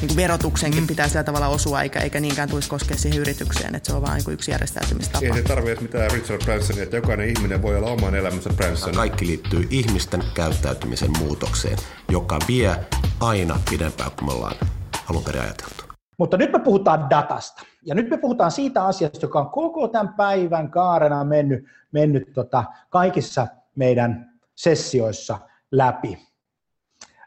niin kuin verotuksenkin mm. pitää sillä tavalla osua, eikä, eikä niinkään tulisi koskea siihen yritykseen, että se on vain niin yksi järjestäytymistapa. Ei se tarvitse mitään Richard Bransonia, että jokainen ihminen voi olla oman elämänsä Branson. Kaikki liittyy ihmisten käyttäytymisen muutokseen, joka vie aina pidempään kuin me ollaan alun perin ajateltu. Mutta nyt me puhutaan datasta. Ja nyt me puhutaan siitä asiasta, joka on koko tämän päivän kaarena mennyt, mennyt tota kaikissa meidän sessioissa läpi.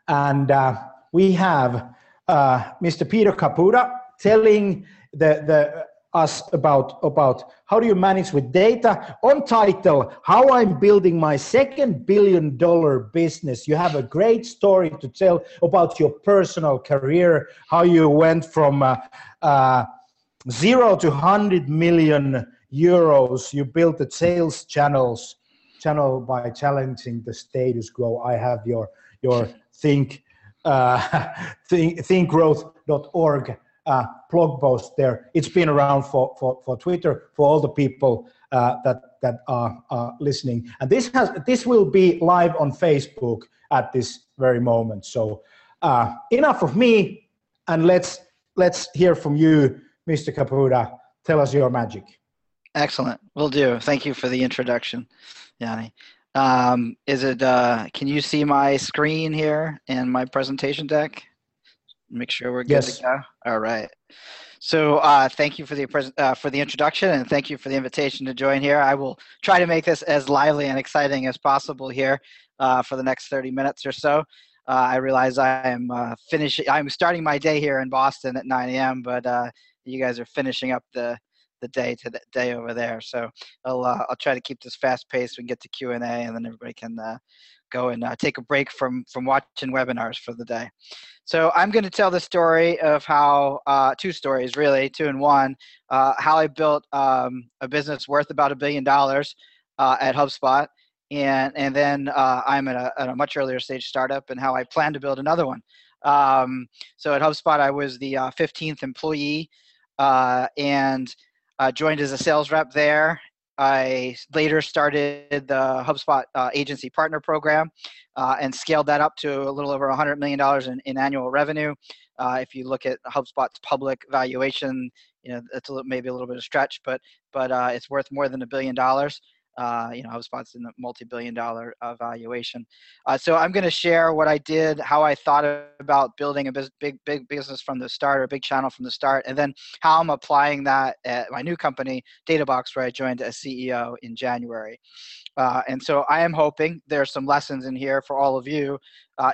And uh, we have uh, Mr. Peter Caputa telling the, the us about about how do you manage with data on title how i'm building my second billion dollar business you have a great story to tell about your personal career how you went from uh, uh, zero to 100 million euros you built the sales channels channel by challenging the status quo i have your your think uh, think thinkgrowth.org uh, blog post there. It's been around for, for, for Twitter for all the people uh, that that are, are listening. And this has this will be live on Facebook at this very moment. So uh, enough of me, and let's let's hear from you, Mr. Caputa. Tell us your magic. Excellent, will do. Thank you for the introduction, Jani. Um, is it? Uh, can you see my screen here and my presentation deck? make sure we're good yes. to go. All right. So uh, thank you for the uh, for the introduction and thank you for the invitation to join here. I will try to make this as lively and exciting as possible here uh, for the next 30 minutes or so. Uh, I realize I am uh, finishing. I'm starting my day here in Boston at 9 a.m., but uh, you guys are finishing up the the day to the day over there. So I'll I'll try to keep this fast paced. We can get to Q and A, and then everybody can go and uh, take a break from from watching webinars for the day. So I'm going to tell the story of how uh, two stories really, two in one. Uh, how I built um, a business worth about a billion dollars uh, at HubSpot, and and then uh, I'm at a, at a, much earlier stage startup, and how I plan to build another one. Um, so at HubSpot, I was the 15th uh, employee, and joined as a sales rep there I later started the HubSpot uh, agency partner program uh, and scaled that up to a little over $100 million in, in annual revenue. Uh, if you look at HubSpot's public valuation, you know it's a little, maybe a little bit of stretch, but but uh, it's worth more than a billion dollars. Uh, you know, HubSpot's in the multi-billion dollar uh, valuation. Uh, so I'm going to share what I did, how I thought about building a big, big business from the start or a big channel from the start, and then how I'm applying that at my new company, DataBox, where I joined as CEO in January. Uh, and so I am hoping there's some lessons in here for all of you,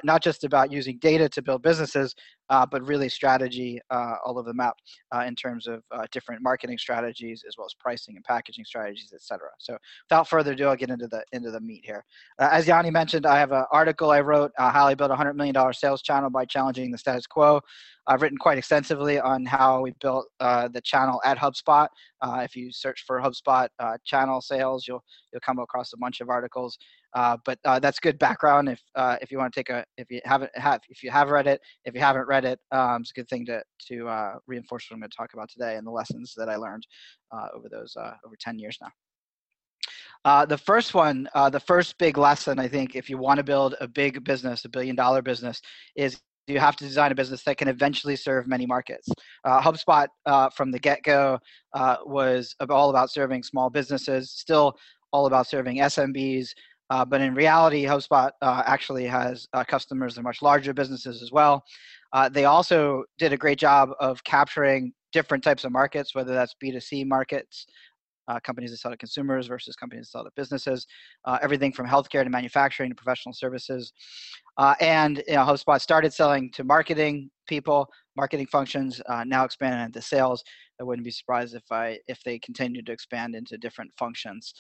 not just about using data to build businesses, uh, but really strategy uh, all over the map uh, in terms of uh, different marketing strategies as well as pricing and packaging strategies, etc. So without further ado, I'll get into the into the meat here. Uh, as Jani mentioned, I have an article I wrote, how I built a $100 million sales channel by challenging the status quo. I've written quite extensively on how we built uh, the channel at HubSpot. Uh, if you search for HubSpot uh, channel sales, you'll you'll come across a bunch of articles. Uh, but uh, that's good background if uh, if you want to take a if you haven't have if you have read it if you haven't read it um, it's a good thing to to reinforce what I'm going to talk about today and the lessons that I learned over those over 10 years now. Uh, the first one, uh, the first big lesson, I think, if you want to build a big business, a billion dollar business, is you have to design a business that can eventually serve many markets. Uh, HubSpot uh, from the get-go uh, was all about serving small businesses, still all about serving SMBs, Uh, but in reality, HubSpot uh, actually has uh, customers are much larger businesses as well. Uh, they also did a great job of capturing different types of markets, whether that's B2C markets, uh, companies that sell to consumers versus companies that sell to businesses, uh, everything from healthcare to manufacturing to professional services. And you know, HubSpot started selling to marketing people, marketing functions, now expanding into sales. I wouldn't be surprised if I if they continue to expand into different functions.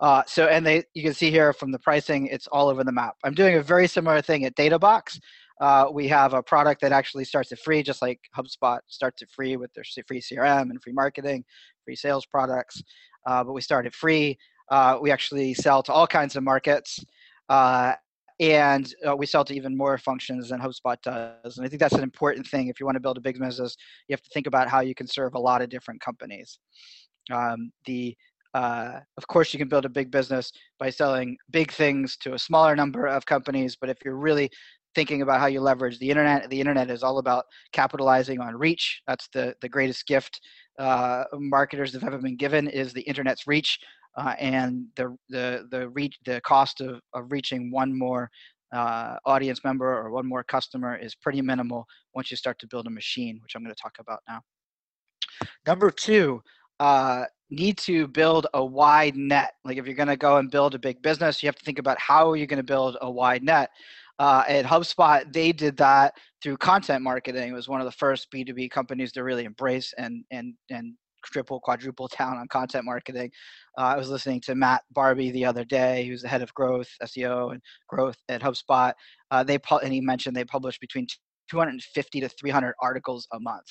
Uh, so, and they you can see here from the pricing, it's all over the map. I'm doing a very similar thing at DataBox. Uh, we have a product that actually starts at free, just like HubSpot starts at free with their free CRM and free marketing, free sales products. Uh, but we started free. Uh, we actually sell to all kinds of markets. Uh, and uh, we sell to even more functions than HubSpot does. And I think that's an important thing. If you want to build a big business, you have to think about how you can serve a lot of different companies. Um, the uh, of course, you can build a big business by selling big things to a smaller number of companies. But if you're really thinking about how you leverage the internet, the internet is all about capitalizing on reach. That's the the greatest gift uh, marketers have ever been given is the internet's reach uh, and the the the reach the cost of, of reaching one more uh, audience member or one more customer is pretty minimal once you start to build a machine, which I'm going to talk about now. Number two, uh, need to build a wide net. Like if you're going to go and build a big business, you have to think about how are you going to build a wide net. Uh, at HubSpot, they did that through content marketing. It was one of the first B2B companies to really embrace and and and triple, quadruple down on content marketing. Uh, I was listening to Matt Barby the other day, who's the head of growth, SEO, and growth at HubSpot. Uh, they pu- and he mentioned they publish between 250 to 300 articles a month.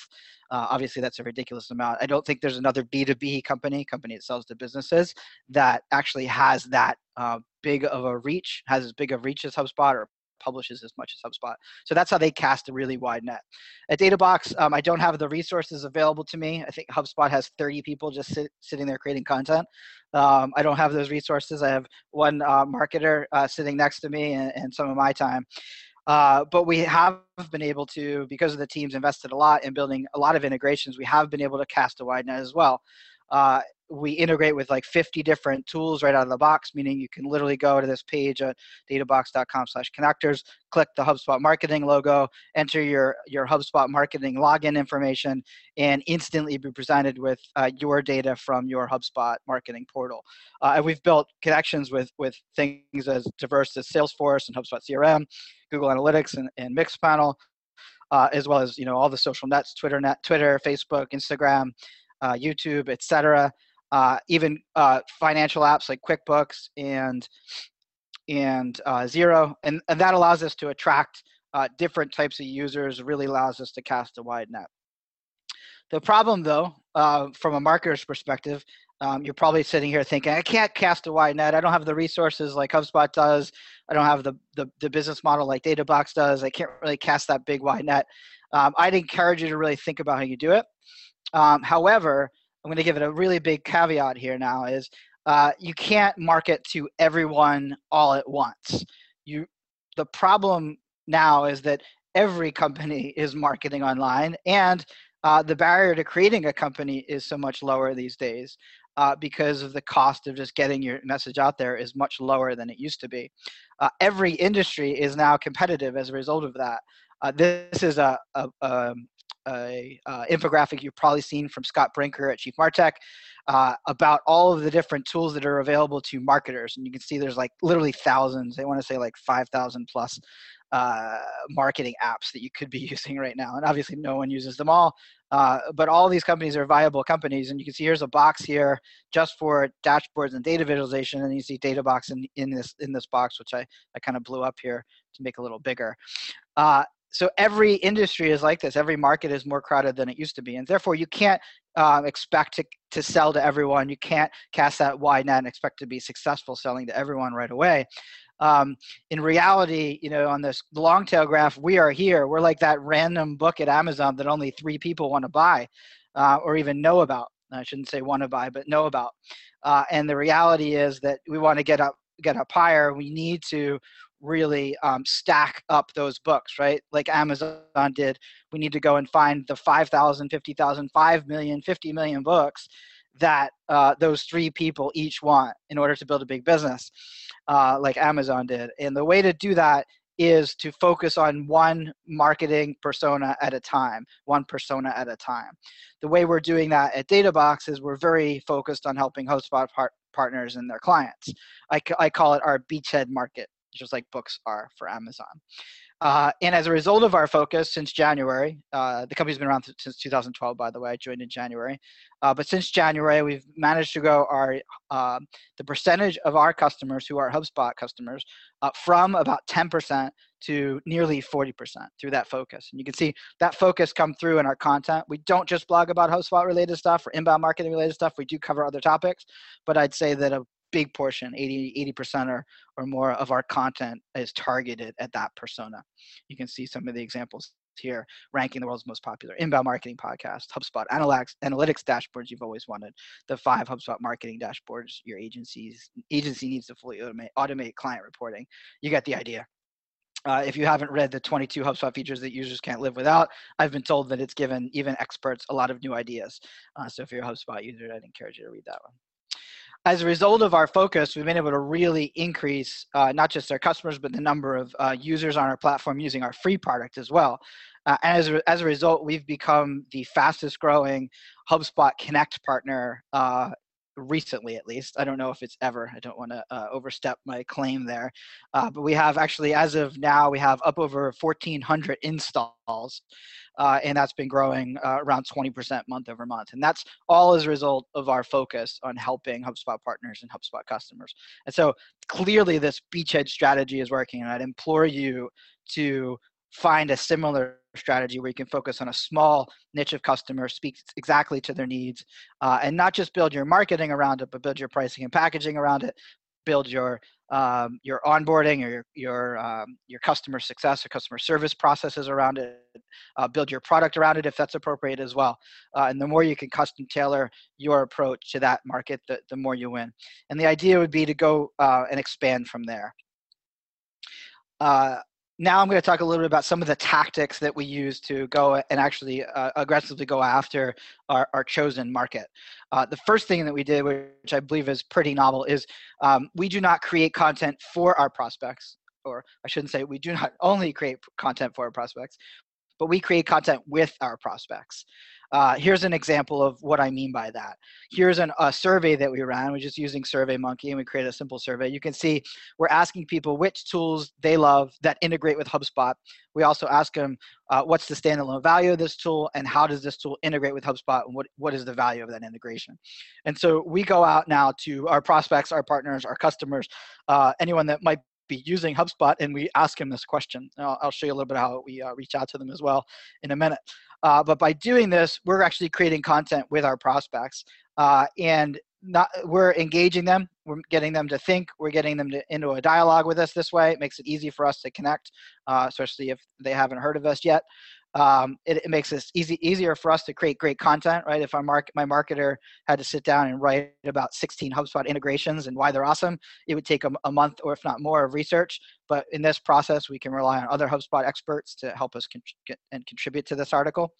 Uh, obviously, that's a ridiculous amount. I don't think there's another B2B company, company that sells to businesses, that actually has that uh, big of a reach, has as big of reach as HubSpot or publishes as much as HubSpot. So that's how they cast a really wide net. At DataBox, um, I don't have the resources available to me. I think HubSpot has 30 people just sit, sitting there creating content. Um, I don't have those resources. I have one uh, marketer uh, sitting next to me and, and, some of my time. Uh, but we have been able to, because of the teams invested a lot in building a lot of integrations, we have been able to cast a wide net as well. Uh, we integrate with like 50 different tools right out of the box, meaning you can literally go to this page at databox.com slash connectors, click the HubSpot marketing logo, enter your, your HubSpot marketing login information, and instantly be presented with uh, your data from your HubSpot marketing portal. Uh, and we've built connections with, with things as diverse as Salesforce and HubSpot CRM, Google Analytics, and, and Mixpanel, uh, as well as you know all the social nets, Twitter, net, Twitter, Facebook, Instagram, uh, YouTube, etc uh, even uh, financial apps like QuickBooks and and uh, Xero, and, and that allows us to attract uh, different types of users. Really allows us to cast a wide net. The problem, though, uh, from a marketer's perspective, um, you're probably sitting here thinking, I can't cast a wide net. I don't have the resources like HubSpot does. I don't have the, the, the business model like DataBox does. I can't really cast that big wide net. Um, I'd encourage you to really think about how you do it. Um, however, I'm going to give it a really big caveat here now is uh, you can't market to everyone all at once. You, the problem now is that every company is marketing online and uh, the barrier to creating a company is so much lower these days uh, because of the cost of just getting your message out there is much lower than it used to be. Uh, every industry is now competitive as a result of that. Uh, this is a, a, a, um, a uh, infographic you've probably seen from Scott Brinker at Chief Martech uh, about all of the different tools that are available to marketers. And you can see there's like literally thousands. They want to say like 5,000 plus uh, marketing apps that you could be using right now. And obviously, no one uses them all. Uh, but all these companies are viable companies. And you can see here's a box here just for dashboards and data visualization. And you see DataBox in, in this in this box, which I, I kind of blew up here to make a little bigger. Uh, so every industry is like this. Every market is more crowded than it used to be. And therefore you can't uh, expect to, to sell to everyone. You can't cast that wide net and expect to be successful selling to everyone right away. Um, in reality you know on this long tail graph we are here. We're like that random book at amazon that only three people want to buy uh, or even know about. I shouldn't say want to buy but know about. Uh, and the reality is that we want to get up get up higher. We need to really um, stack up those books, right? Like Amazon did. We need to go and find the 5,000, 50,000, 5 million, 50 million books that uh, those three people each want in order to build a big business, uh, like Amazon did. And the way to do that is to focus on one marketing persona at a time, one persona at a time. The way we're doing that at Databox is we're very focused on helping HubSpot par- partners and their clients. I, c- I call it our beachhead market, just like books are for Amazon. Uh, and as a result of our focus since January, uh, the company's been around th- since 2012, by the way. I joined in January, uh, but since January, we've managed to grow our um, the percentage of our customers who are HubSpot customers from about 10% to nearly 40% through that focus. And you can see that focus come through in our content. We don't just blog about HubSpot related stuff or inbound marketing related stuff. We do cover other topics, but I'd say that a big portion 80 80% or, or more of our content is targeted at that persona. You can see some of the examples here ranking the world's most popular inbound marketing podcast hubspot analytics analytics dashboards you've always wanted the five hubspot marketing dashboards your agency's agency needs to fully automate automate client reporting. You get the idea. Uh, if you haven't read the 22 HubSpot features that users can't live without, I've been told that it's given even experts a lot of new ideas. Uh, so if you're a HubSpot user, I'd encourage you to read that one as a result of our focus, we've been able to really increase uh, not just our customers, but the number of uh, users on our platform using our free product as well. Uh, and as a, as a result, we've become the fastest growing HubSpot Connect partner uh, recently at least. I don't know if it's ever. I don't want to uh, overstep my claim there. Uh, but we have actually as of now we have up over 1400 installs uh, and that's been growing uh, around 20% month over month. And that's all as a result of our focus on helping hubspot partners and hubspot customers. And so clearly this beachhead strategy is working and i'd implore you to find a similar strategy where you can focus on a small niche of customers, speak exactly to their needs, uh, and not just build your marketing around it, but build your pricing and packaging around it, build your um, your onboarding or your your, um, your customer success or customer service processes around it, uh, build your product around it if that's appropriate as well. Uh, and the more you can custom tailor your approach to that market, the, the more you win. And the idea would be to go uh, and expand from there. Now I'm going to talk a little bit about some of the tactics that we use to go and actually uh, aggressively go after our, our chosen market. Uh, the first thing that we did, which I believe is pretty novel, is um, we do not create content for our prospects, or I shouldn't say we do not only create content for our prospects, but we create content with our prospects. Uh, here's an example of what I mean by that. Here's an, a survey that we ran. We're just using SurveyMonkey and we created a simple survey. You can see we're asking people which tools they love that integrate with HubSpot. We also ask them uh, what's the standalone value of this tool and how does this tool integrate with HubSpot and what, what is the value of that integration. And so we go out now to our prospects, our partners, our customers, uh, anyone that might be using HubSpot, and we ask him this question. I'll, I'll show you a little bit how we uh, reach out to them as well in a minute. Uh, but by doing this, we're actually creating content with our prospects, uh, and not we're engaging them. We're getting them to think. We're getting them to, into a dialogue with us this way. It makes it easy for us to connect, uh, especially if they haven't heard of us yet um, it, it, makes it easy easier for us to create great content right? If our mark, my marketer had to sit down and write about 16 hubspot integrations and why they're awesome it would take a, a month or if not more of research. But in this process we can rely on other hubspot experts to help us con- and contribute to this article.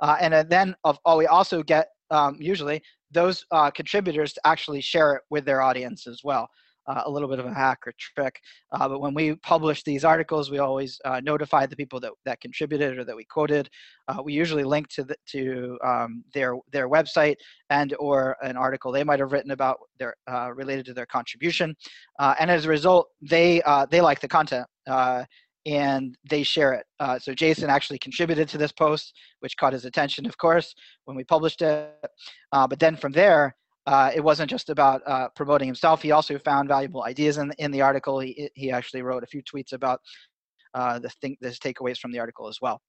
Uh, and then of, oh, we also get um, usually those uh, contributors to actually share it with their audience as well uh, a little bit of a hack or trick. Uh, but when we publish these articles, we always uh, notify the people that, that contributed or that we quoted. Uh, we usually link to the, to um, their their website and or an article they might have written about their uh, related to their contribution. Uh, and as a result, they they like the content and they share it. Uh, so Jason actually contributed to this post, which caught his attention, of course, when we published it. Uh, but then from there, uh, it wasn't just about uh, promoting himself. He also found valuable ideas in, in the article. He, he actually wrote a few tweets about uh, the thing, the takeaways from the article as well.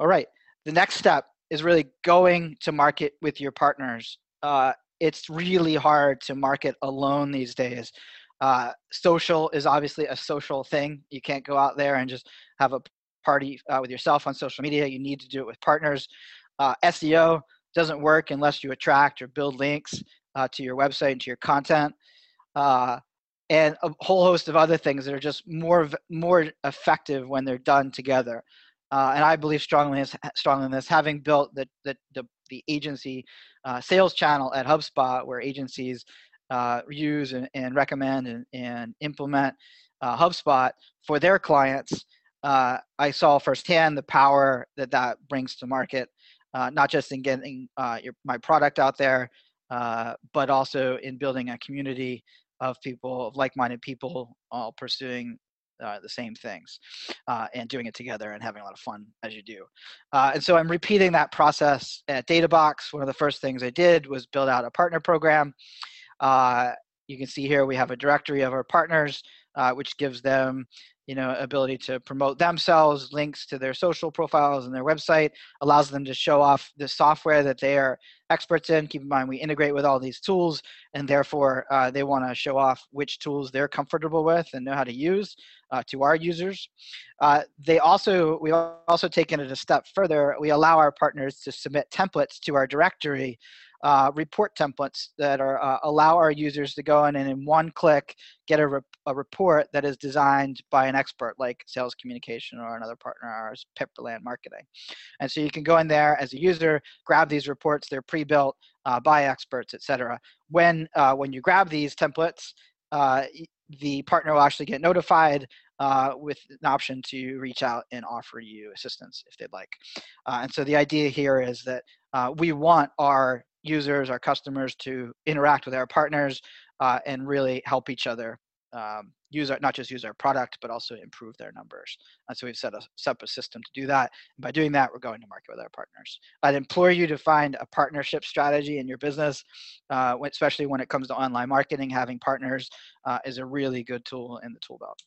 All right, the next step is really going to market with your partners. Uh, it's really hard to market alone these days. Uh, social is obviously a social thing. You can't go out there and just have a party uh, with yourself on social media. You need to do it with partners. SEO doesn't work unless you attract or build links uh, to your website and to your content uh, and a whole host of other things that are just more more effective when they're done together uh, and I believe strongly strongly this. Having built the, the, the the agency uh, sales channel at HubSpot, where agencies uh, use and, and recommend and, and implement uh, HubSpot for their clients, I saw firsthand the power that that brings to market, uh, not just in getting uh, your, my product out there, uh, but also in building a community of people, of like-minded people, all pursuing uh, the same things uh, and doing it together and having a lot of fun as you do. Uh, and so I'm repeating that process at Databox. One of the first things I did was build out a partner program. Uh, you can see here we have a directory of our partners, uh, which gives them you know ability to promote themselves links to their social profiles and their website allows them to show off the software that they are experts in. Keep in mind we integrate with all these tools and therefore uh, they want to show off which tools they're comfortable with and know how to use uh, to our users. Uh, they also we also taken it a step further. We allow our partners to submit templates to our directory uh, report templates that are uh, allow our users to go in and in one click get a, re- a report that is designed by an expert like sales communication or another partner ours pipperland marketing and so you can go in there as a user grab these reports they're pre-built uh, by experts etc when uh, when you grab these templates uh, the partner will actually get notified uh, with an option to reach out and offer you assistance if they'd like. Uh, and so the idea here is that uh, we want our users, our customers to interact with our partners uh, and really help each other um, use our, not just use our product, but also improve their numbers. And so we've set, a, set up a system to do that. And by doing that, we're going to market with our partners. I'd implore you to find a partnership strategy in your business, uh, especially when it comes to online marketing. Having partners uh, is a really good tool in the tool belt.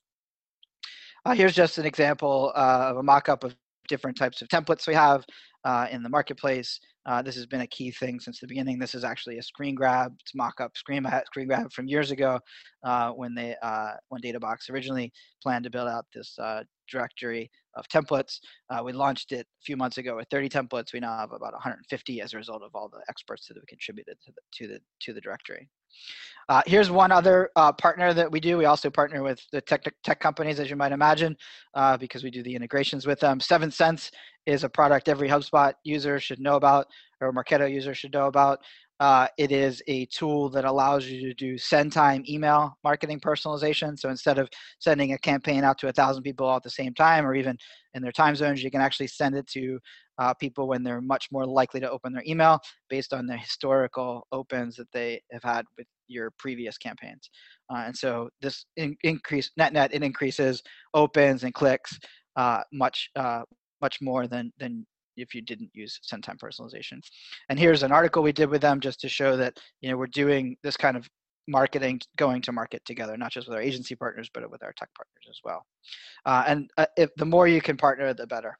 Uh, here's just an example uh, of a mock-up of different types of templates we have uh, in the marketplace. Uh, this has been a key thing since the beginning. This is actually a screen grab. It's mock-up screen, screen grab from years ago uh, when they uh, when DataBox originally planned to build out this uh, directory of templates. Uh, we launched it a few months ago with 30 templates. We now have about 150 as a result of all the experts that have contributed to the to the to the directory. Uh, here's one other uh, partner that we do. We also partner with the tech, tech companies, as you might imagine, uh, because we do the integrations with them. Seventh Sense is a product every HubSpot user should know about, or Marketo user should know about. Uh, it is a tool that allows you to do send time email marketing personalization. So instead of sending a campaign out to a thousand people all at the same time, or even in their time zones, you can actually send it to uh, people when they're much more likely to open their email based on the historical opens that they have had with your previous campaigns. Uh, and so this in, increase net net it increases opens and clicks uh, much uh, much more than than if you didn't use send time personalization. And here's an article we did with them just to show that you know we're doing this kind of marketing going to market together not just with our agency partners but with our tech partners as well uh, and uh, if the more you can partner the better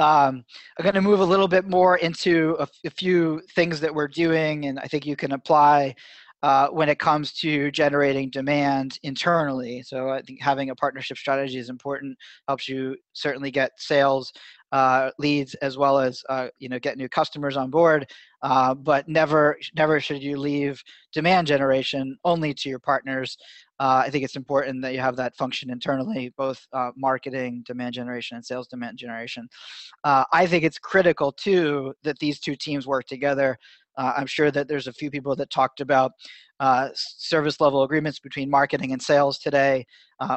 um, I'm going to move a little bit more into a, few things that we're doing, and I think you can apply uh, when it comes to generating demand internally. So I think having a partnership strategy is important. Helps you certainly get sales uh, leads as well as uh, you know get new customers on board. Uh, but never never should you leave demand generation only to your partners. Uh, I think it's important that you have that function internally, both uh, marketing, demand generation, and sales demand generation. Uh, I think it's critical too that these two teams work together. I'm sure that there's a few people that talked about service level agreements between marketing and sales today,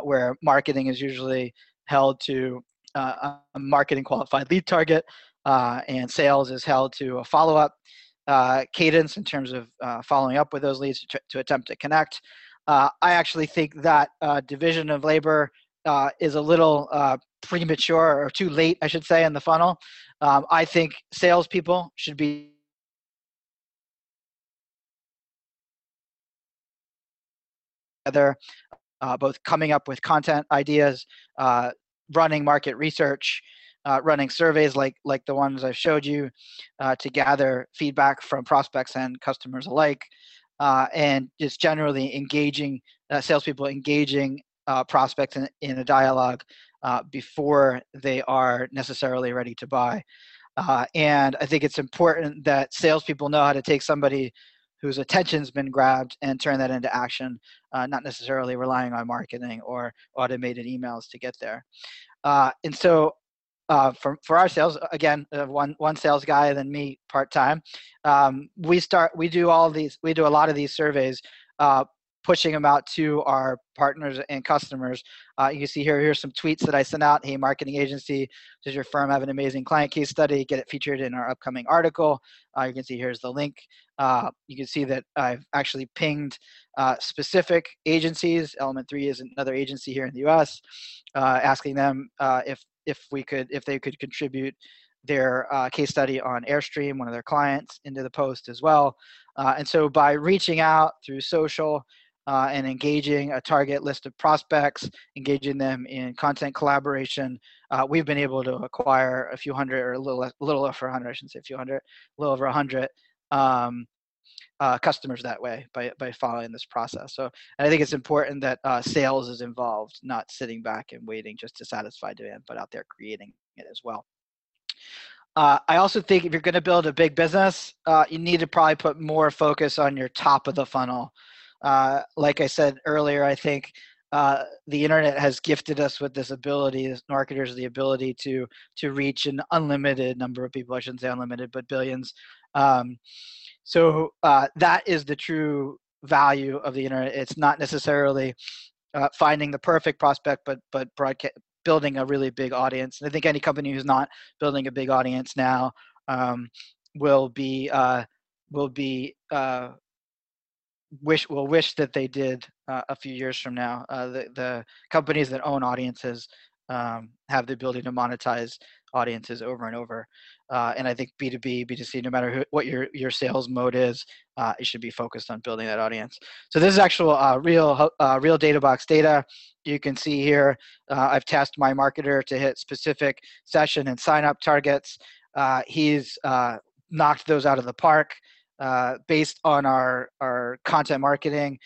where marketing is usually held to uh, a marketing qualified lead target, uh, and sales is held to a follow up uh, cadence in terms of uh, following up with those leads to, to attempt to connect. Uh, I actually think that uh, division of labor is a little premature or too late, I should say, in the funnel. Um, I think salespeople should be together, uh, both coming up with content ideas, uh, running market research, uh, running surveys like like the ones I've showed you uh, to gather feedback from prospects and customers alike, uh, and just generally engaging uh, salespeople engaging uh, prospects in, in, a dialogue uh, before they are necessarily ready to buy. and I think it's important that salespeople know how to take somebody whose attention's been grabbed and turn that into action, uh, not necessarily relying on marketing or automated emails to get there. Uh, and so uh, for for our sales, again, uh, one one sales guy, and then me part time. Um, we start we do all these we do a lot of these surveys uh, pushing them out to our partners and customers. Uh, you can see here, here's some tweets that I sent out. Hey, marketing agency, does your firm have an amazing client case study? Get it featured in our upcoming article. Uh, you can see here's the link. Uh, you can see that I've actually pinged specific agencies. Element 3 is another agency here in the US, asking them if, if we could, if they could contribute their case study on Airstream, one of their clients, into the post as well. and so by reaching out through social, uh, and engaging a target list of prospects, engaging them in content collaboration, uh, we've been able to acquire a few hundred or a little, a little over 100, I shouldn't say a few hundred, a little over 100 um, uh, customers that way by, by following this process. So I think it's important that uh, sales is involved, not sitting back and waiting just to satisfy demand, but out there creating it as well. Uh, I also think if you're going to build a big business, uh, you need to probably put more focus on your top of the funnel. Uh, like I said earlier, I think uh, the internet has gifted us with this ability, as marketers, the ability to to reach an unlimited number of people. I shouldn't say unlimited, but billions. Um, so uh, that is the true value of the internet. It's not necessarily uh, finding the perfect prospect, but but broadcast, building a really big audience. And I think any company who's not building a big audience now um, will be uh, will be uh, wish will wish that they did uh, a few years from now. Uh, the the companies that own audiences um, have the ability to monetize audiences over and over. Uh, and I think B2B, B2C, no matter who, what your, your sales mode is, uh, it should be focused on building that audience. So this is actual uh, real, uh, real DataBox data. You can see here, uh, I've tasked my marketer to hit specific session and sign up targets. Uh, he's knocked those out of the park. Based on our our content marketing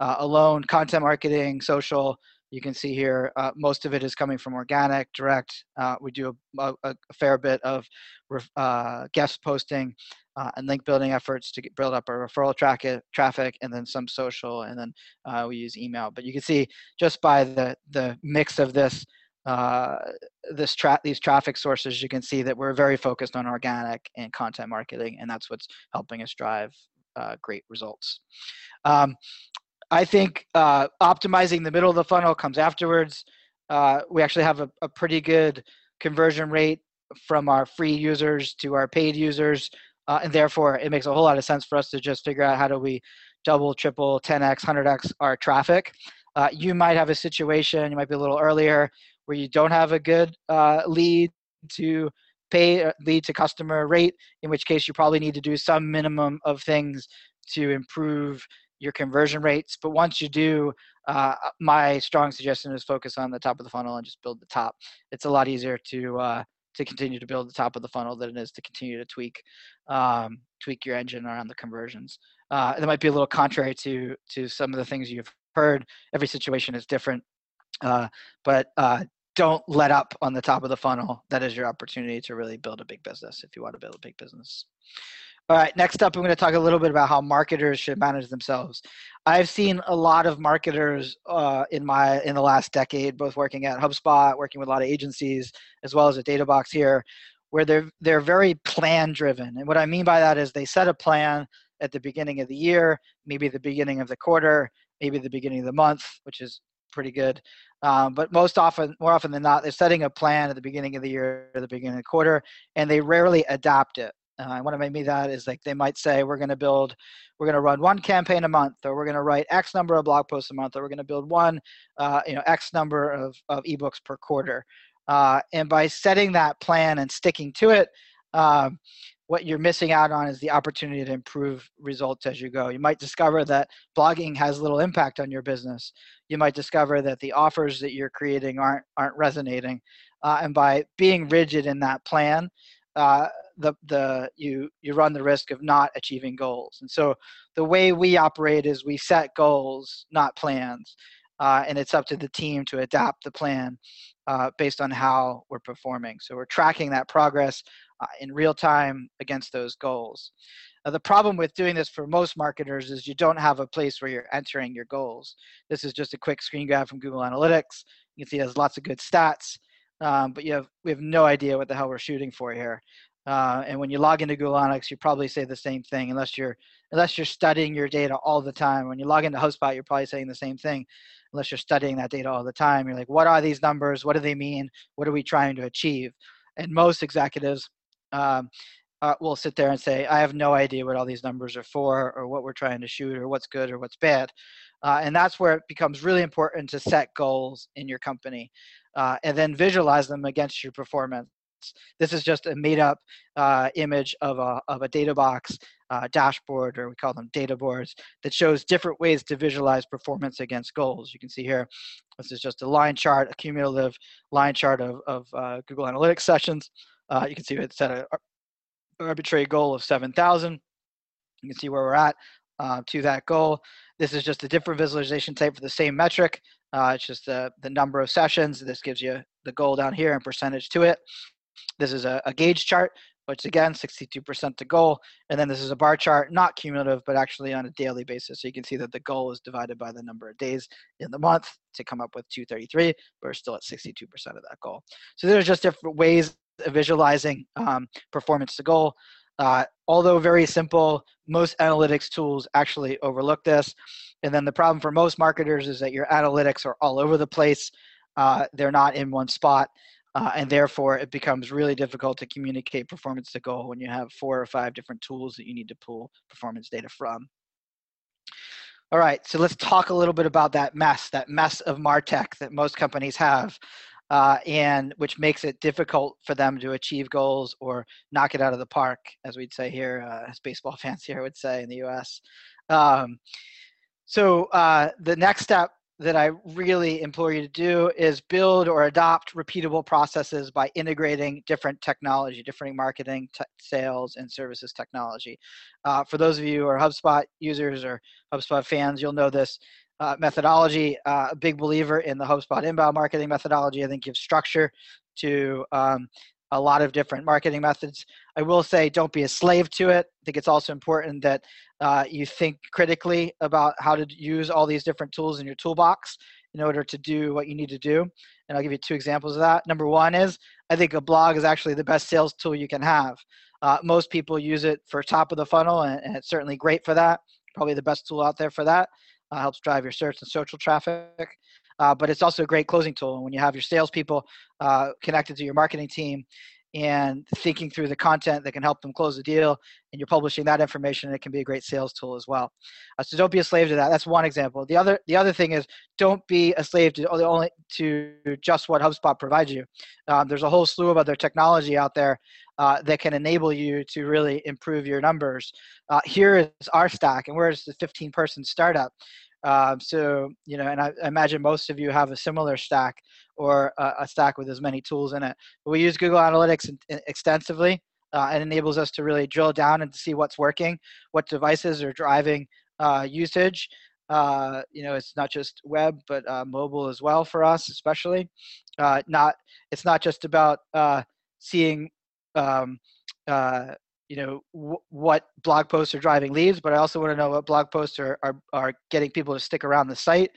alone, content marketing, social. You can see here, uh, most of it is coming from organic, direct. Uh, we do a, a, a, fair bit of uh, guest posting and link building efforts to get, build up our referral traffic, traffic, and then some social, and then we use email. But you can see just by the the mix of this uh, this tra- these traffic sources, you can see that we're very focused on organic and content marketing, and that's what's helping us drive uh, great results. Um, I think uh, optimizing the middle of the funnel comes afterwards. Uh, we actually have a, a, pretty good conversion rate from our free users to our paid users, uh, and therefore it makes a whole lot of sense for us to just figure out how do we double, triple, 10x, 100x our traffic. Uh, you might have a situation, you might be a little earlier, where you don't have a good uh, lead to pay uh, lead to customer rate in which case you probably need to do some minimum of things to improve your conversion rates but once you do uh, my strong suggestion is focus on the top of the funnel and just build the top it's a lot easier to uh, to continue to build the top of the funnel than it is to continue to tweak um, tweak your engine around the conversions uh, that might be a little contrary to to some of the things you've heard every situation is different uh, but uh, don't let up on the top of the funnel. That is your opportunity to really build a big business if you want to build a big business. All right, next up, I'm going to talk a little bit about how marketers should manage themselves. I've seen a lot of marketers uh, in my in the last decade, both working at HubSpot, working with a lot of agencies, as well as a DataBox here, where they're they're very plan driven. And what I mean by that is they set a plan at the beginning of the year, maybe the beginning of the quarter, maybe the beginning of the month, which is pretty good. Um, but most often, more often than not, they're setting a plan at the beginning of the year or the beginning of the quarter, and they rarely adapt it. Uh, what I mean by that is like they might say we're going to build, we're going to run one campaign a month, or we're going to write X number of blog posts a month, or we're going to build one, uh, you know, X number of of ebooks per quarter. Uh, and by setting that plan and sticking to it, um, what you're missing out on is the opportunity to improve results as you go. You might discover that blogging has little impact on your business. You might discover that the offers that you're creating aren't aren't resonating, uh, and by being rigid in that plan, uh, the the you you run the risk of not achieving goals. And so the way we operate is we set goals, not plans, uh, and it's up to the team to adapt the plan uh, based on how we're performing. So we're tracking that progress uh, in real time against those goals. Uh, the problem with doing this for most marketers is you don't have a place where you're entering your goals. This is just a quick screen grab from Google Analytics. You can see it has lots of good stats. um, but you have we have no idea what the hell we're shooting for here. Uh, and when you log into Google Analytics, you probably say the same thing, unless you're unless you're studying your data all the time. When you log into HubSpot, you're probably saying the same thing, unless you're studying that data all the time. You're like, what are these numbers? What do they mean? What are we trying to achieve? And most executives um, uh, will sit there and say, I have no idea what all these numbers are for, or what we're trying to shoot, or what's good, or what's bad. Uh, and that's where it becomes really important to set goals in your company uh, and then visualize them against your performance. This is just a made up uh, image of a, of a data box uh, dashboard, or we call them data boards, that shows different ways to visualize performance against goals. You can see here, this is just a line chart, a cumulative line chart of, of uh, Google Analytics sessions. Uh, you can see it set an arbitrary goal of 7,000. You can see where we're at uh, to that goal. This is just a different visualization type for the same metric. Uh, it's just the, the number of sessions. This gives you the goal down here and percentage to it. This is a, a gauge chart, which again, 62% to goal. And then this is a bar chart, not cumulative, but actually on a daily basis. So you can see that the goal is divided by the number of days in the month to come up with 233, but we're still at 62% of that goal. So there's just different ways of visualizing um, performance to goal. Uh, although very simple, most analytics tools actually overlook this. And then the problem for most marketers is that your analytics are all over the place. Uh, they're not in one spot. Uh, and therefore, it becomes really difficult to communicate performance to goal when you have four or five different tools that you need to pull performance data from. All right, so let's talk a little bit about that mess, that mess of MarTech that most companies have uh, and which makes it difficult for them to achieve goals or knock it out of the park, as we'd say here, uh, as baseball fans here would say in the U.S. Um, so uh, the next step that I really implore you to do is build or adopt repeatable processes by integrating different technology, different marketing, sales, and services technology. Uh, for those of you who are HubSpot users or HubSpot fans, you'll know this uh, methodology. Uh, a big believer in the HubSpot inbound marketing methodology. I think gives structure to um, a lot of different marketing methods. I will say, don't be a slave to it. I think it's also important that uh, you think critically about how to use all these different tools in your toolbox in order to do what you need to do. And I'll give you two examples of that. Number one is I think a blog is actually the best sales tool you can have. Uh, most people use it for top of the funnel, and, and it's certainly great for that. Probably the best tool out there for that uh, helps drive your search and social traffic. Uh, but it's also a great closing tool. And when you have your salespeople uh, connected to your marketing team and thinking through the content that can help them close the deal, and you're publishing that information, and it can be a great sales tool as well. Uh, so don't be a slave to that. That's one example. The other, the other thing is don't be a slave to only to just what HubSpot provides you. Um, there's a whole slew of other technology out there uh, that can enable you to really improve your numbers. Uh, here is our stack, and we're just a 15 person startup. Um, so, you know, and I, I, imagine most of you have a similar stack or a, a, stack with as many tools in it. But we use Google Analytics in, in extensively. Uh, and enables us to really drill down and see what's working, what devices are driving uh, usage. Uh, you know, it's not just web, but uh, mobile as well for us, especially. Uh, not, it's not just about uh, seeing um, you know w- what blog posts are driving leads but i also want to know what blog posts are, are, are getting people to stick around the site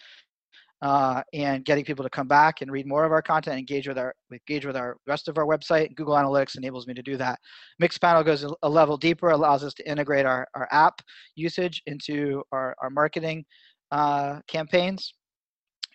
uh, and getting people to come back and read more of our content engage with our engage with our rest of our website. Google analytics enables me to do that. Mixpanel goes a level deeper allows us to integrate our, our app usage into our, our marketing uh, campaigns.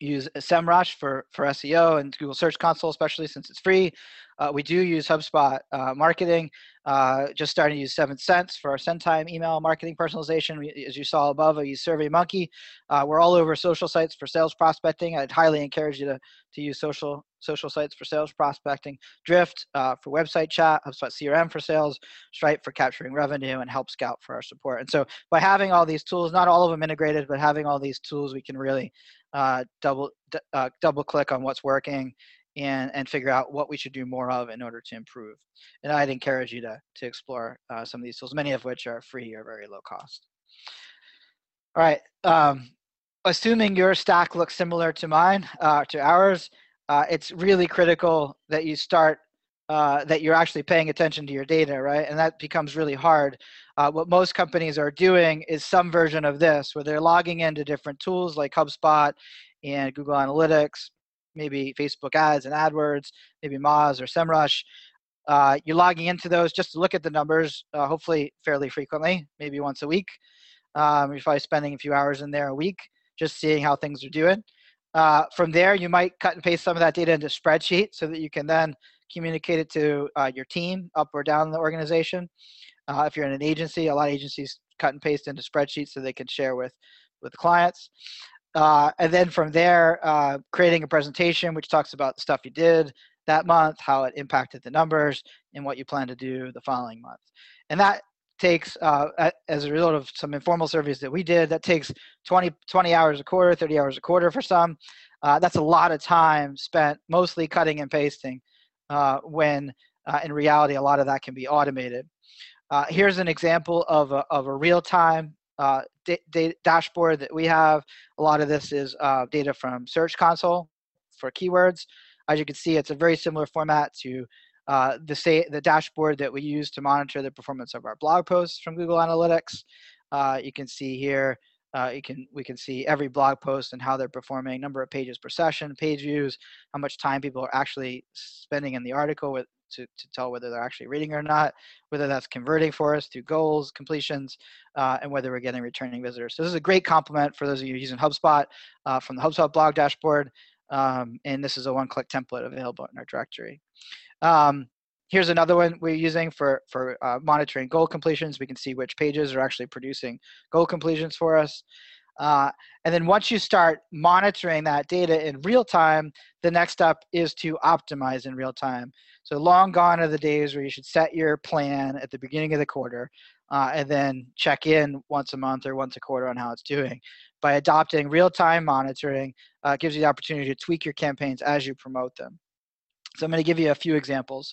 Use SEMrush for, for SEO and Google Search Console, especially since it's free. Uh, we do use HubSpot uh, marketing, uh, just starting to use Seventh Sense for our SendTime email marketing personalization. We, as you saw above, I use SurveyMonkey. Uh, we're all over social sites for sales prospecting. I'd highly encourage you to, to use social social sites for sales prospecting, Drift uh, for website chat, HubSpot CRM for sales, Stripe for capturing revenue, and Help Scout for our support. And so by having all these tools, not all of them integrated, but having all these tools, we can really uh, double uh, double click on what's working and and figure out what we should do more of in order to improve. And I'd encourage you to to explore uh, some of these tools, many of which are free or very low cost. All right. Um, assuming your stack looks similar to mine, uh, to ours, uh, it's really critical that you start uh, that you're actually paying attention to your data, right? And that becomes really hard. Uh, what most companies are doing is some version of this, where they're logging into different tools like HubSpot and Google Analytics maybe Facebook ads and AdWords, maybe Moz or SEMrush. Uh, you're logging into those just to look at the numbers, uh, hopefully fairly frequently, maybe once a week. Um, you're probably spending a few hours in there a week, just seeing how things are doing. Uh, from there, you might cut and paste some of that data into spreadsheet so that you can then communicate it to uh, your team up or down the organization. Uh, if you're in an agency, a lot of agencies cut and paste into spreadsheets so they can share with with clients. Uh, and then from there, uh, creating a presentation which talks about the stuff you did that month, how it impacted the numbers, and what you plan to do the following month. And that takes, uh, as a result of some informal surveys that we did, that takes 20, 20 hours a quarter, 30 hours a quarter for some. Uh, that's a lot of time spent mostly cutting and pasting uh, when uh, in reality, a lot of that can be automated. Here's an example of a, of a real-time uh, dashboard that we have. A lot of this is uh, data from Search Console for keywords. As you can see, it's a very similar format to uh, the, say, the dashboard that we use to monitor the performance of our blog posts from Google Analytics. Uh, you can see here, uh, you can we can see every blog post and how they're performing, number of pages per session, page views, how much time people are actually spending in the article with, to, to tell whether they're actually reading or not, whether that's converting for us through goals, completions, uh, and whether we're getting returning visitors. So this is a great complement for those of you using HubSpot uh, from the HubSpot blog dashboard. Um, and this is a one-click template available in our directory. Um, here's another one we're using for, for uh, monitoring goal completions. We can see which pages are actually producing goal completions for us. Uh, and then once you start monitoring that data in real time, the next step is to optimize in real time. So long gone are the days where you should set your plan at the beginning of the quarter uh, and then check in once a month or once a quarter on how it's doing. By adopting real-time monitoring, uh, gives you the opportunity to tweak your campaigns as you promote them. So I'm going to give you a few examples.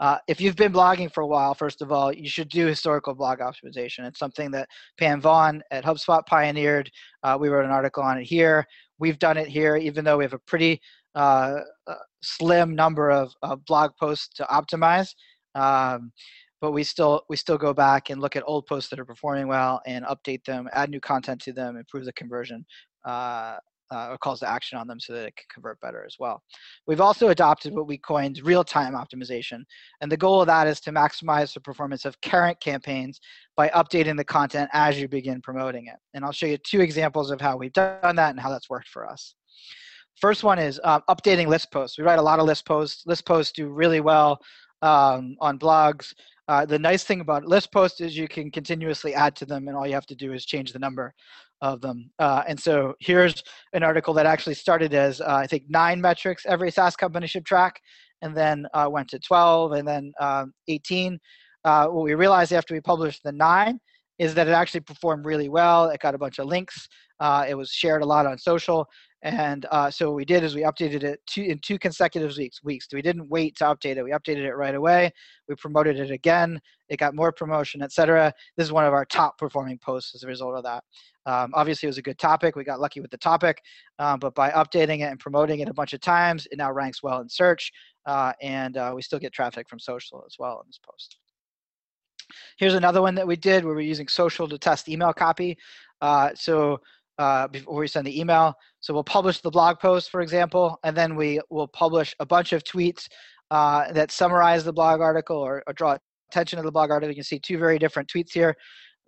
Uh, if you've been blogging for a while, first of all, you should do historical blog optimization. It's something that Pam Vaughn at HubSpot pioneered. Uh, we wrote an article on it here. We've done it here, even though we have a pretty uh, uh slim number of, blog posts to optimize. Um, but we still we still go back and look at old posts that are performing well and update them, add new content to them, improve the conversion uh, or calls to action on them so that it can convert better as well. We've also adopted what we coined real-time optimization, and the goal of that is to maximize the performance of current campaigns by updating the content as you begin promoting it. And I'll show you two examples of how we've done that and how that's worked for us. First one is uh, updating list posts. We write a lot of list posts. List posts do really well um, on blogs. Uh, the nice thing about list posts is you can continuously add to them, and all you have to do is change the number of them. Uh, and so here's an article that actually started as, uh, I think, nine metrics every SaaS company should track, and then uh, went to 12, and then um, 18. Uh, what we realized after we published the nine is that it actually performed really well. It got a bunch of links. Uh, it was shared a lot on social. And uh, so what we did is we updated it two, in two consecutive weeks. Weeks. We didn't wait to update it. We updated it right away. We promoted it again. It got more promotion, etc. This is one of our top performing posts as a result of that. Um, obviously, it was a good topic. We got lucky with the topic, um, but by updating it and promoting it a bunch of times, it now ranks well in search, uh, and uh, we still get traffic from social as well in this post. Here's another one that we did where we're using social to test email copy. Uh, so uh, before we send the email. So we'll publish the blog post, for example, and then we will publish a bunch of tweets uh, that summarize the blog article or, or, draw attention to the blog article. You can see two very different tweets here.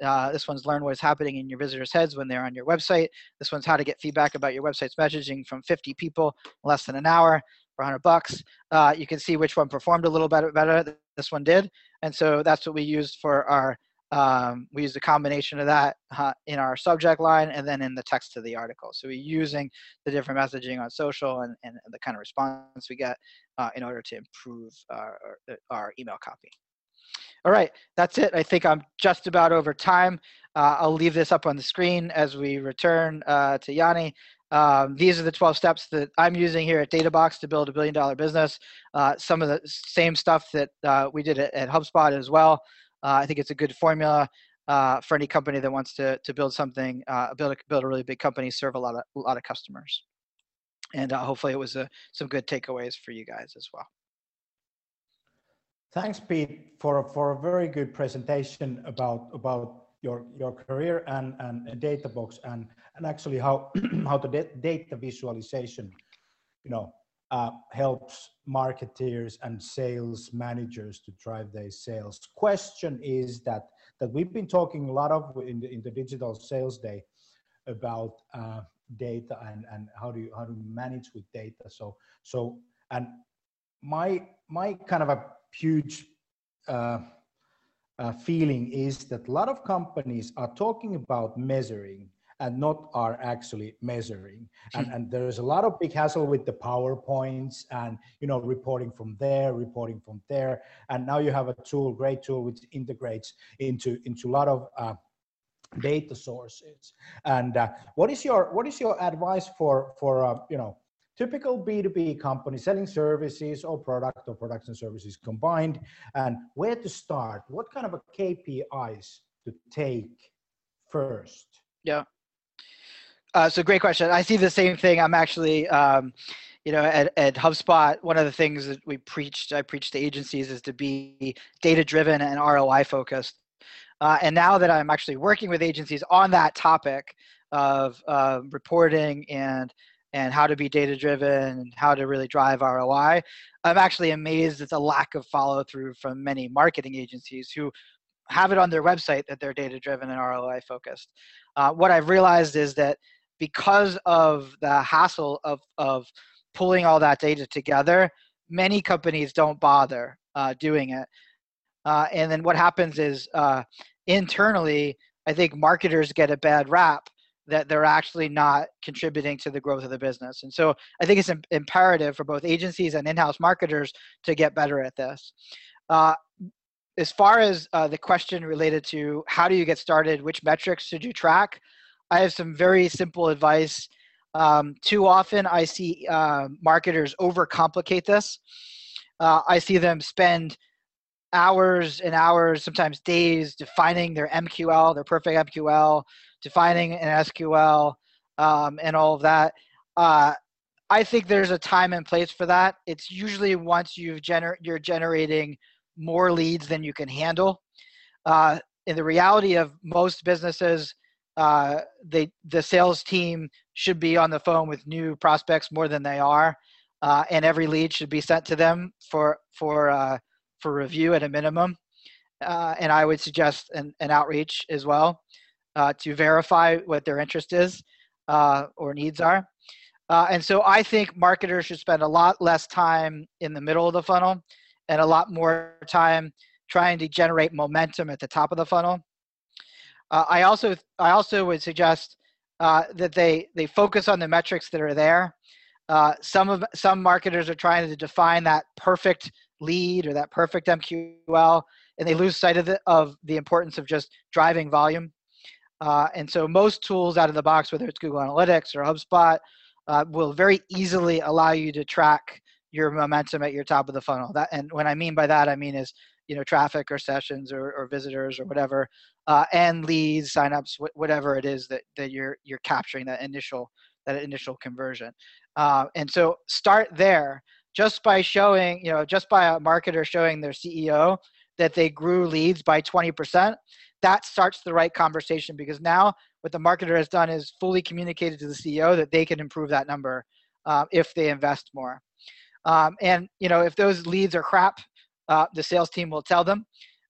Uh, this one's learn what is happening in your visitors' heads when they're on your website. This one's how to get feedback about your website's messaging from 50 people in less than an hour for 100 bucks. Uh, you can see which one performed a little better. Better. This one did, and so that's what we used for our um, we used a combination of that uh, in our subject line and then in the text of the article. So we're using the different messaging on social and, and the kind of response we get uh, in order to improve our, our, email copy. All right, that's it. I think I'm just about over time. Uh, I'll leave this up on the screen as we return uh, to Jani. Um, these are the 12 steps that I'm using here at DataBox to build a billion dollar business. Uh, some of the same stuff that uh, we did at, at HubSpot as well. Uh, I think it's a good formula uh, for any company that wants to to build something, build a, build a really big company, serve a lot of a lot of customers, and hopefully it was a, some good takeaways for you guys as well. Thanks, Pete, for for a very good presentation about about your your career and and DataBox and and actually how how the data visualization, you know, uh, helps marketeers and sales managers to drive their sales. Question is that that we've been talking a lot of in the, in the digital sales day about uh, data and, and how do you how do you manage with data. So so and my my kind of a huge uh, uh, feeling is that a lot of companies are talking about measuring and not are actually measuring. And, hmm. and there's a lot of big hassle with the PowerPoints and, you know, reporting from there, reporting from there. And now you have a tool, great tool, which integrates into, into a lot of uh, data sources. And uh, what is your, what is your advice for, for uh, you know, typical B2B company selling services or product or products and services combined and where to start? What kind of a KPIs to take first? Yeah. Uh, so great question. I see the same thing. I'm actually, um, you know, at, at HubSpot, one of the things that we preached, I preached to agencies is to be data driven and ROI focused. Uh, and now that I'm actually working with agencies on that topic of uh, reporting and and how to be data driven and how to really drive ROI, I'm actually amazed at the lack of follow through from many marketing agencies who have it on their website that they're data driven and ROI focused. Uh, what I've realized is that because of the hassle of, of pulling all that data together, many companies don't bother uh, doing it. Uh, and then what happens is uh, internally, I think marketers get a bad rap that they're actually not contributing to the growth of the business. And so I think it's imperative for both agencies and in house marketers to get better at this. Uh, as far as uh, the question related to how do you get started, which metrics should you track, I have some very simple advice. Um, too often, I see uh, marketers overcomplicate this. Uh, I see them spend hours and hours, sometimes days, defining their MQL, their perfect MQL, defining an SQL, um, and all of that. Uh, I think there's a time and place for that. It's usually once you've gener- you're generating more leads than you can handle. Uh, in the reality of most businesses, uh, they the sales team should be on the phone with new prospects more than they are, uh, and every lead should be sent to them for for uh, for review at a minimum. Uh, and I would suggest an, an outreach as well uh, to verify what their interest is uh, or needs are. and so I think marketers should spend a lot less time in the middle of the funnel and a lot more time trying to generate momentum at the top of the funnel uh, I also I also would suggest uh, that they they focus on the metrics that are there. Uh, some of some marketers are trying to define that perfect lead or that perfect MQL, and they lose sight of the of the importance of just driving volume. Uh, and so most tools out of the box, whether it's Google Analytics or HubSpot, uh, will very easily allow you to track your momentum at your top of the funnel. That and what I mean by that, I mean is you know traffic or sessions or, or visitors or whatever uh, and leads signups wh- whatever it is that, that you're you're capturing that initial that initial conversion uh, and so start there just by showing you know just by a marketer showing their ceo that they grew leads by 20% that starts the right conversation because now what the marketer has done is fully communicated to the ceo that they can improve that number uh, if they invest more um, and you know if those leads are crap uh, the sales team will tell them.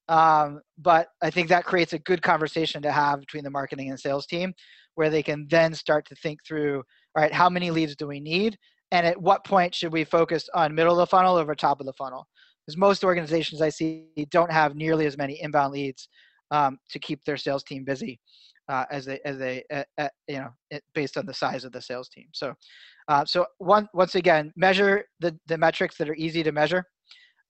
Um, but I think that creates a good conversation to have between the marketing and sales team where they can then start to think through all right, how many leads do we need? And at what point should we focus on middle of the funnel over top of the funnel? Because most organizations I see don't have nearly as many inbound leads um, to keep their sales team busy uh, as they as they uh, uh, you know it, based on the size of the sales team. So uh, so one once again measure the the metrics that are easy to measure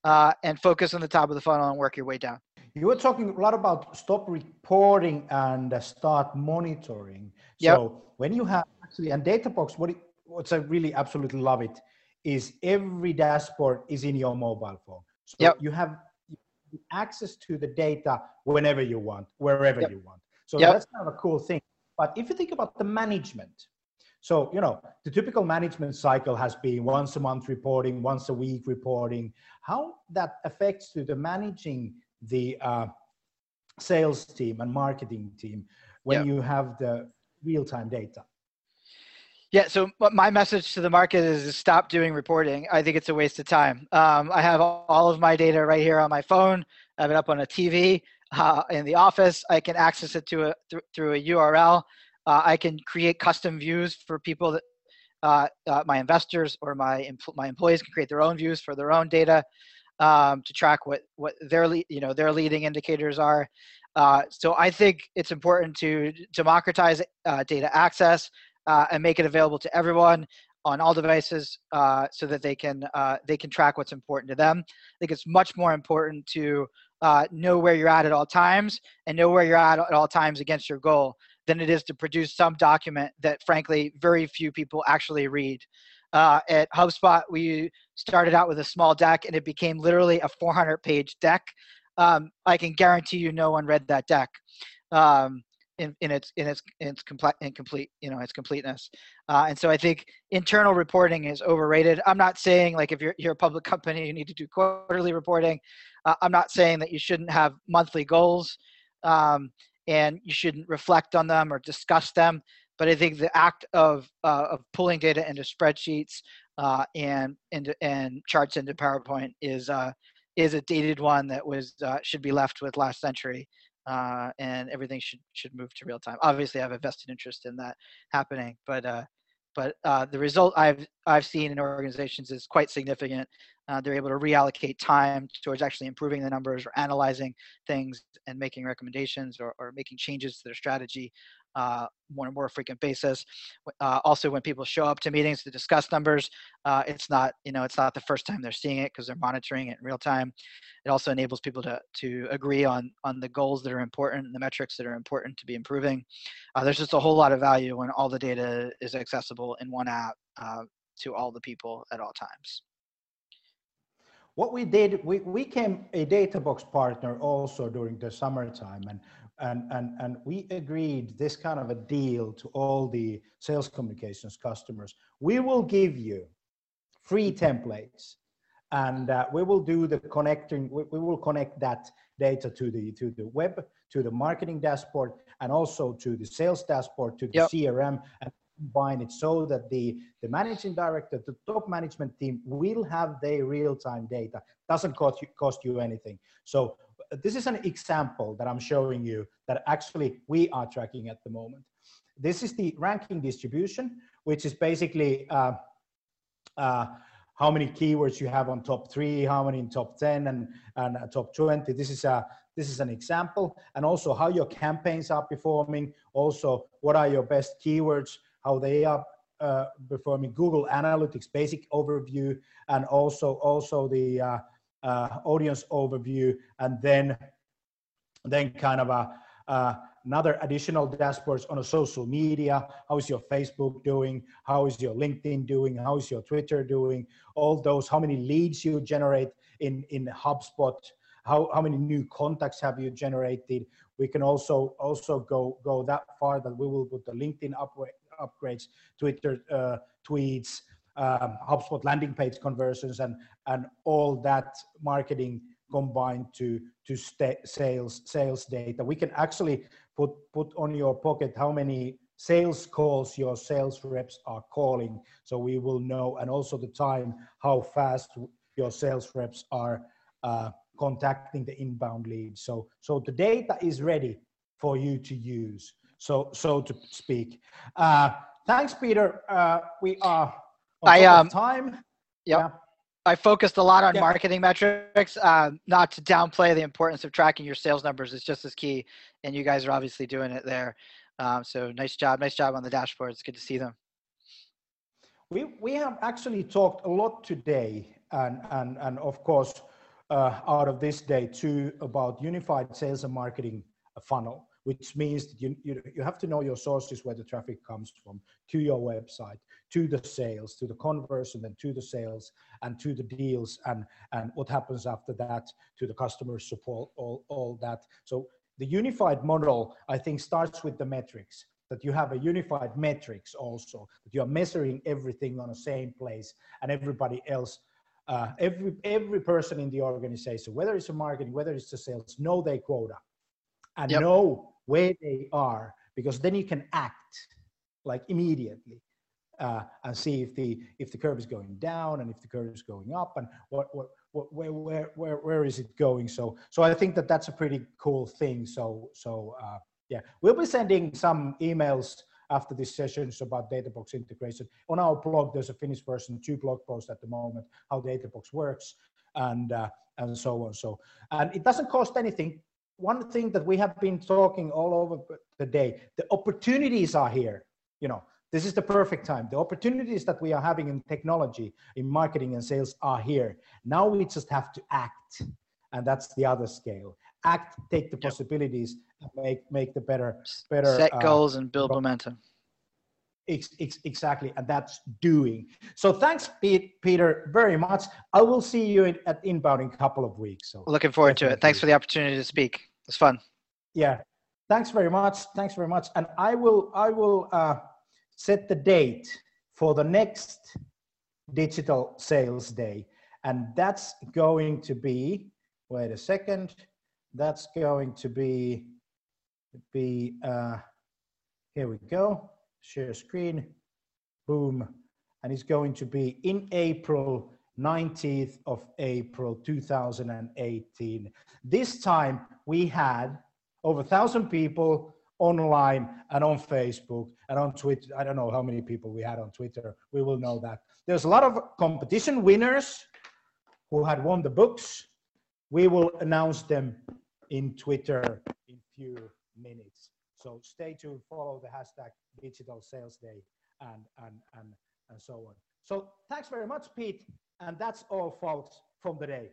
uh, and focus on the top of the funnel and work your way down. You were talking a lot about stop reporting and uh, start monitoring. Yep. So when you have actually and Databox, what it, what's I really absolutely love it is every dashboard is in your mobile phone. So yep. you have access to the data whenever you want, wherever yep. you want. So yep. that's kind of a cool thing. But if you think about the management, so, you know, the typical management cycle has been once a month reporting, once a week reporting. How that affects to the managing the uh, sales team and marketing team when yep. you have the real-time data? Yeah, so my message to the market is stop doing reporting. I think it's a waste of time. Um, I have all of my data right here on my phone. I have it up on a TV uh, in the office. I can access it to a, th- through a URL. Uh, I can create custom views for people that uh, uh, my investors or my empl- my employees can create their own views for their own data um, to track what what their le- you know their leading indicators are. Uh, so I think it's important to democratize uh, data access uh, and make it available to everyone on all devices uh, so that they can uh, they can track what's important to them. I think it's much more important to uh, know where you're at at all times and know where you're at at all times against your goal than it is to produce some document that frankly very few people actually read. Uh, at HubSpot, we started out with a small deck and it became literally a 400 page deck. Um, I can guarantee you no one read that deck. Um, in, in its in its in its complete incomplete you know its completeness. Uh, and so i think internal reporting is overrated. I'm not saying like if you're, you're a public company you need to do quarterly reporting. Uh, i'm not saying that you shouldn't have monthly goals um, and you shouldn't reflect on them or discuss them but i think the act of uh, of pulling data into spreadsheets uh, and into and charts into powerpoint is uh, is a dated one that was uh, should be left with last century uh, and everything should should move to real time. Obviously, I have a vested interest in that happening, but uh, but uh, the result I've I've seen in organizations is quite significant. Uh, they're able to reallocate time towards actually improving the numbers or analyzing things and making recommendations or, or making changes to their strategy uh, more and more frequent basis. Uh, also, when people show up to meetings to discuss numbers, uh, it's not you know it's not the first time they're seeing it because they're monitoring it in real time. It also enables people to to agree on on the goals that are important the metrics that are important to be improving. Uh, there's just a whole lot of value when all the data is accessible in one app uh, to all the people at all times. What we did, we, we came a Databox partner also during the summertime, and and, and, and we agreed this kind of a deal to all the sales communications customers. We will give you free templates and uh, we will do the connecting, we, we, will connect that data to the, to the web, to the marketing dashboard, and also to the sales dashboard, to the yep. CRM, and combine it so that the, the managing director, the top management team will have their real-time data. Doesn't cost you, cost you anything. So this is an example that I'm showing you that actually we are tracking at the moment. This is the ranking distribution, which is basically uh, uh, how many keywords you have on top three, how many in top 10 and, and uh, top 20. This is a this is an example and also how your campaigns are performing. Also, what are your best keywords, how they are uh, performing, Google Analytics basic overview, and also also the uh, uh, audience overview, and then then kind of a uh, another additional dashboards on a social media. How is your Facebook doing? How is your LinkedIn doing? How is your Twitter doing? All those, how many leads you generate in, in HubSpot? How, how many new contacts have you generated? We can also also go go that far that we will put the LinkedIn up, upgrades, Twitter uh, tweets, um, HubSpot landing page conversions and and all that marketing combined to to sales sales data. We can actually put put on your pocket how many sales calls your sales reps are calling, so we will know, and also the time how fast your sales reps are uh, contacting the inbound leads. So so the data is ready for you to use. So so to speak. Uh, thanks, Peter. Uh, we are I um time. Yep. Yeah. I focused a lot on yeah. marketing metrics, uh, not to downplay the importance of tracking your sales numbers. It's just as key, and you guys are obviously doing it there. Um, so nice job, nice job on the dashboard. It's good to see them. We we have actually talked a lot today, and and and of course, uh, out of this day too, about unified sales and marketing funnel which means that you, you, you have to know your sources where the traffic comes from to your website, to the sales, to the conversion, and to the sales, and to the deals, and, and what happens after that to the customer support, all, all that. So the unified model, I think, starts with the metrics that you have a unified metrics also, that you are measuring everything on the same place and everybody else uh, every every person in the organization, whether it's a marketing, whether it's the sales, know their quota and yep. know where they are because then you can act like immediately uh, and see if the if the curve is going down and if the curve is going up and what what, what where, where where where is it going? So so i think that that's a pretty cool thing. So so uh, yeah we'll be sending some emails after these sessions about databox integration. On our blog there's a finished version two blog posts at the moment how databox works and uh, and so on. So and it doesn't cost anything one thing that we have been talking all over the day the opportunities are here you know this is the perfect time. The opportunities that we are having in technology, in marketing and sales are here. Now we just have to act. And that's the other scale. Act, take the yep. possibilities, make make the better better set uh, goals and build momentum. Ex, ex, exactly, and that's doing. So thanks, Pete, Peter, very much. I will see you in, at Inbound in a couple of weeks. So looking forward to it. Thanks for the opportunity to speak. It's fun. Yeah, thanks very much. Thanks very much. And I will I will uh, set the date for the next digital sales day. And that's going to be, wait a second, that's going to be, be uh, here we go, share screen, boom. And it's going to be in April, 19th of April 2018. This time we had over a thousand people online and on Facebook and on Twitter. I don't know how many people we had on Twitter. We will know that. There's a lot of competition winners who had won the books. We will announce them in Twitter in few minutes. So stay tuned, follow the hashtag digital sales day and, and, and, and so on. So thanks very much, Pete. And that's all folks from the day.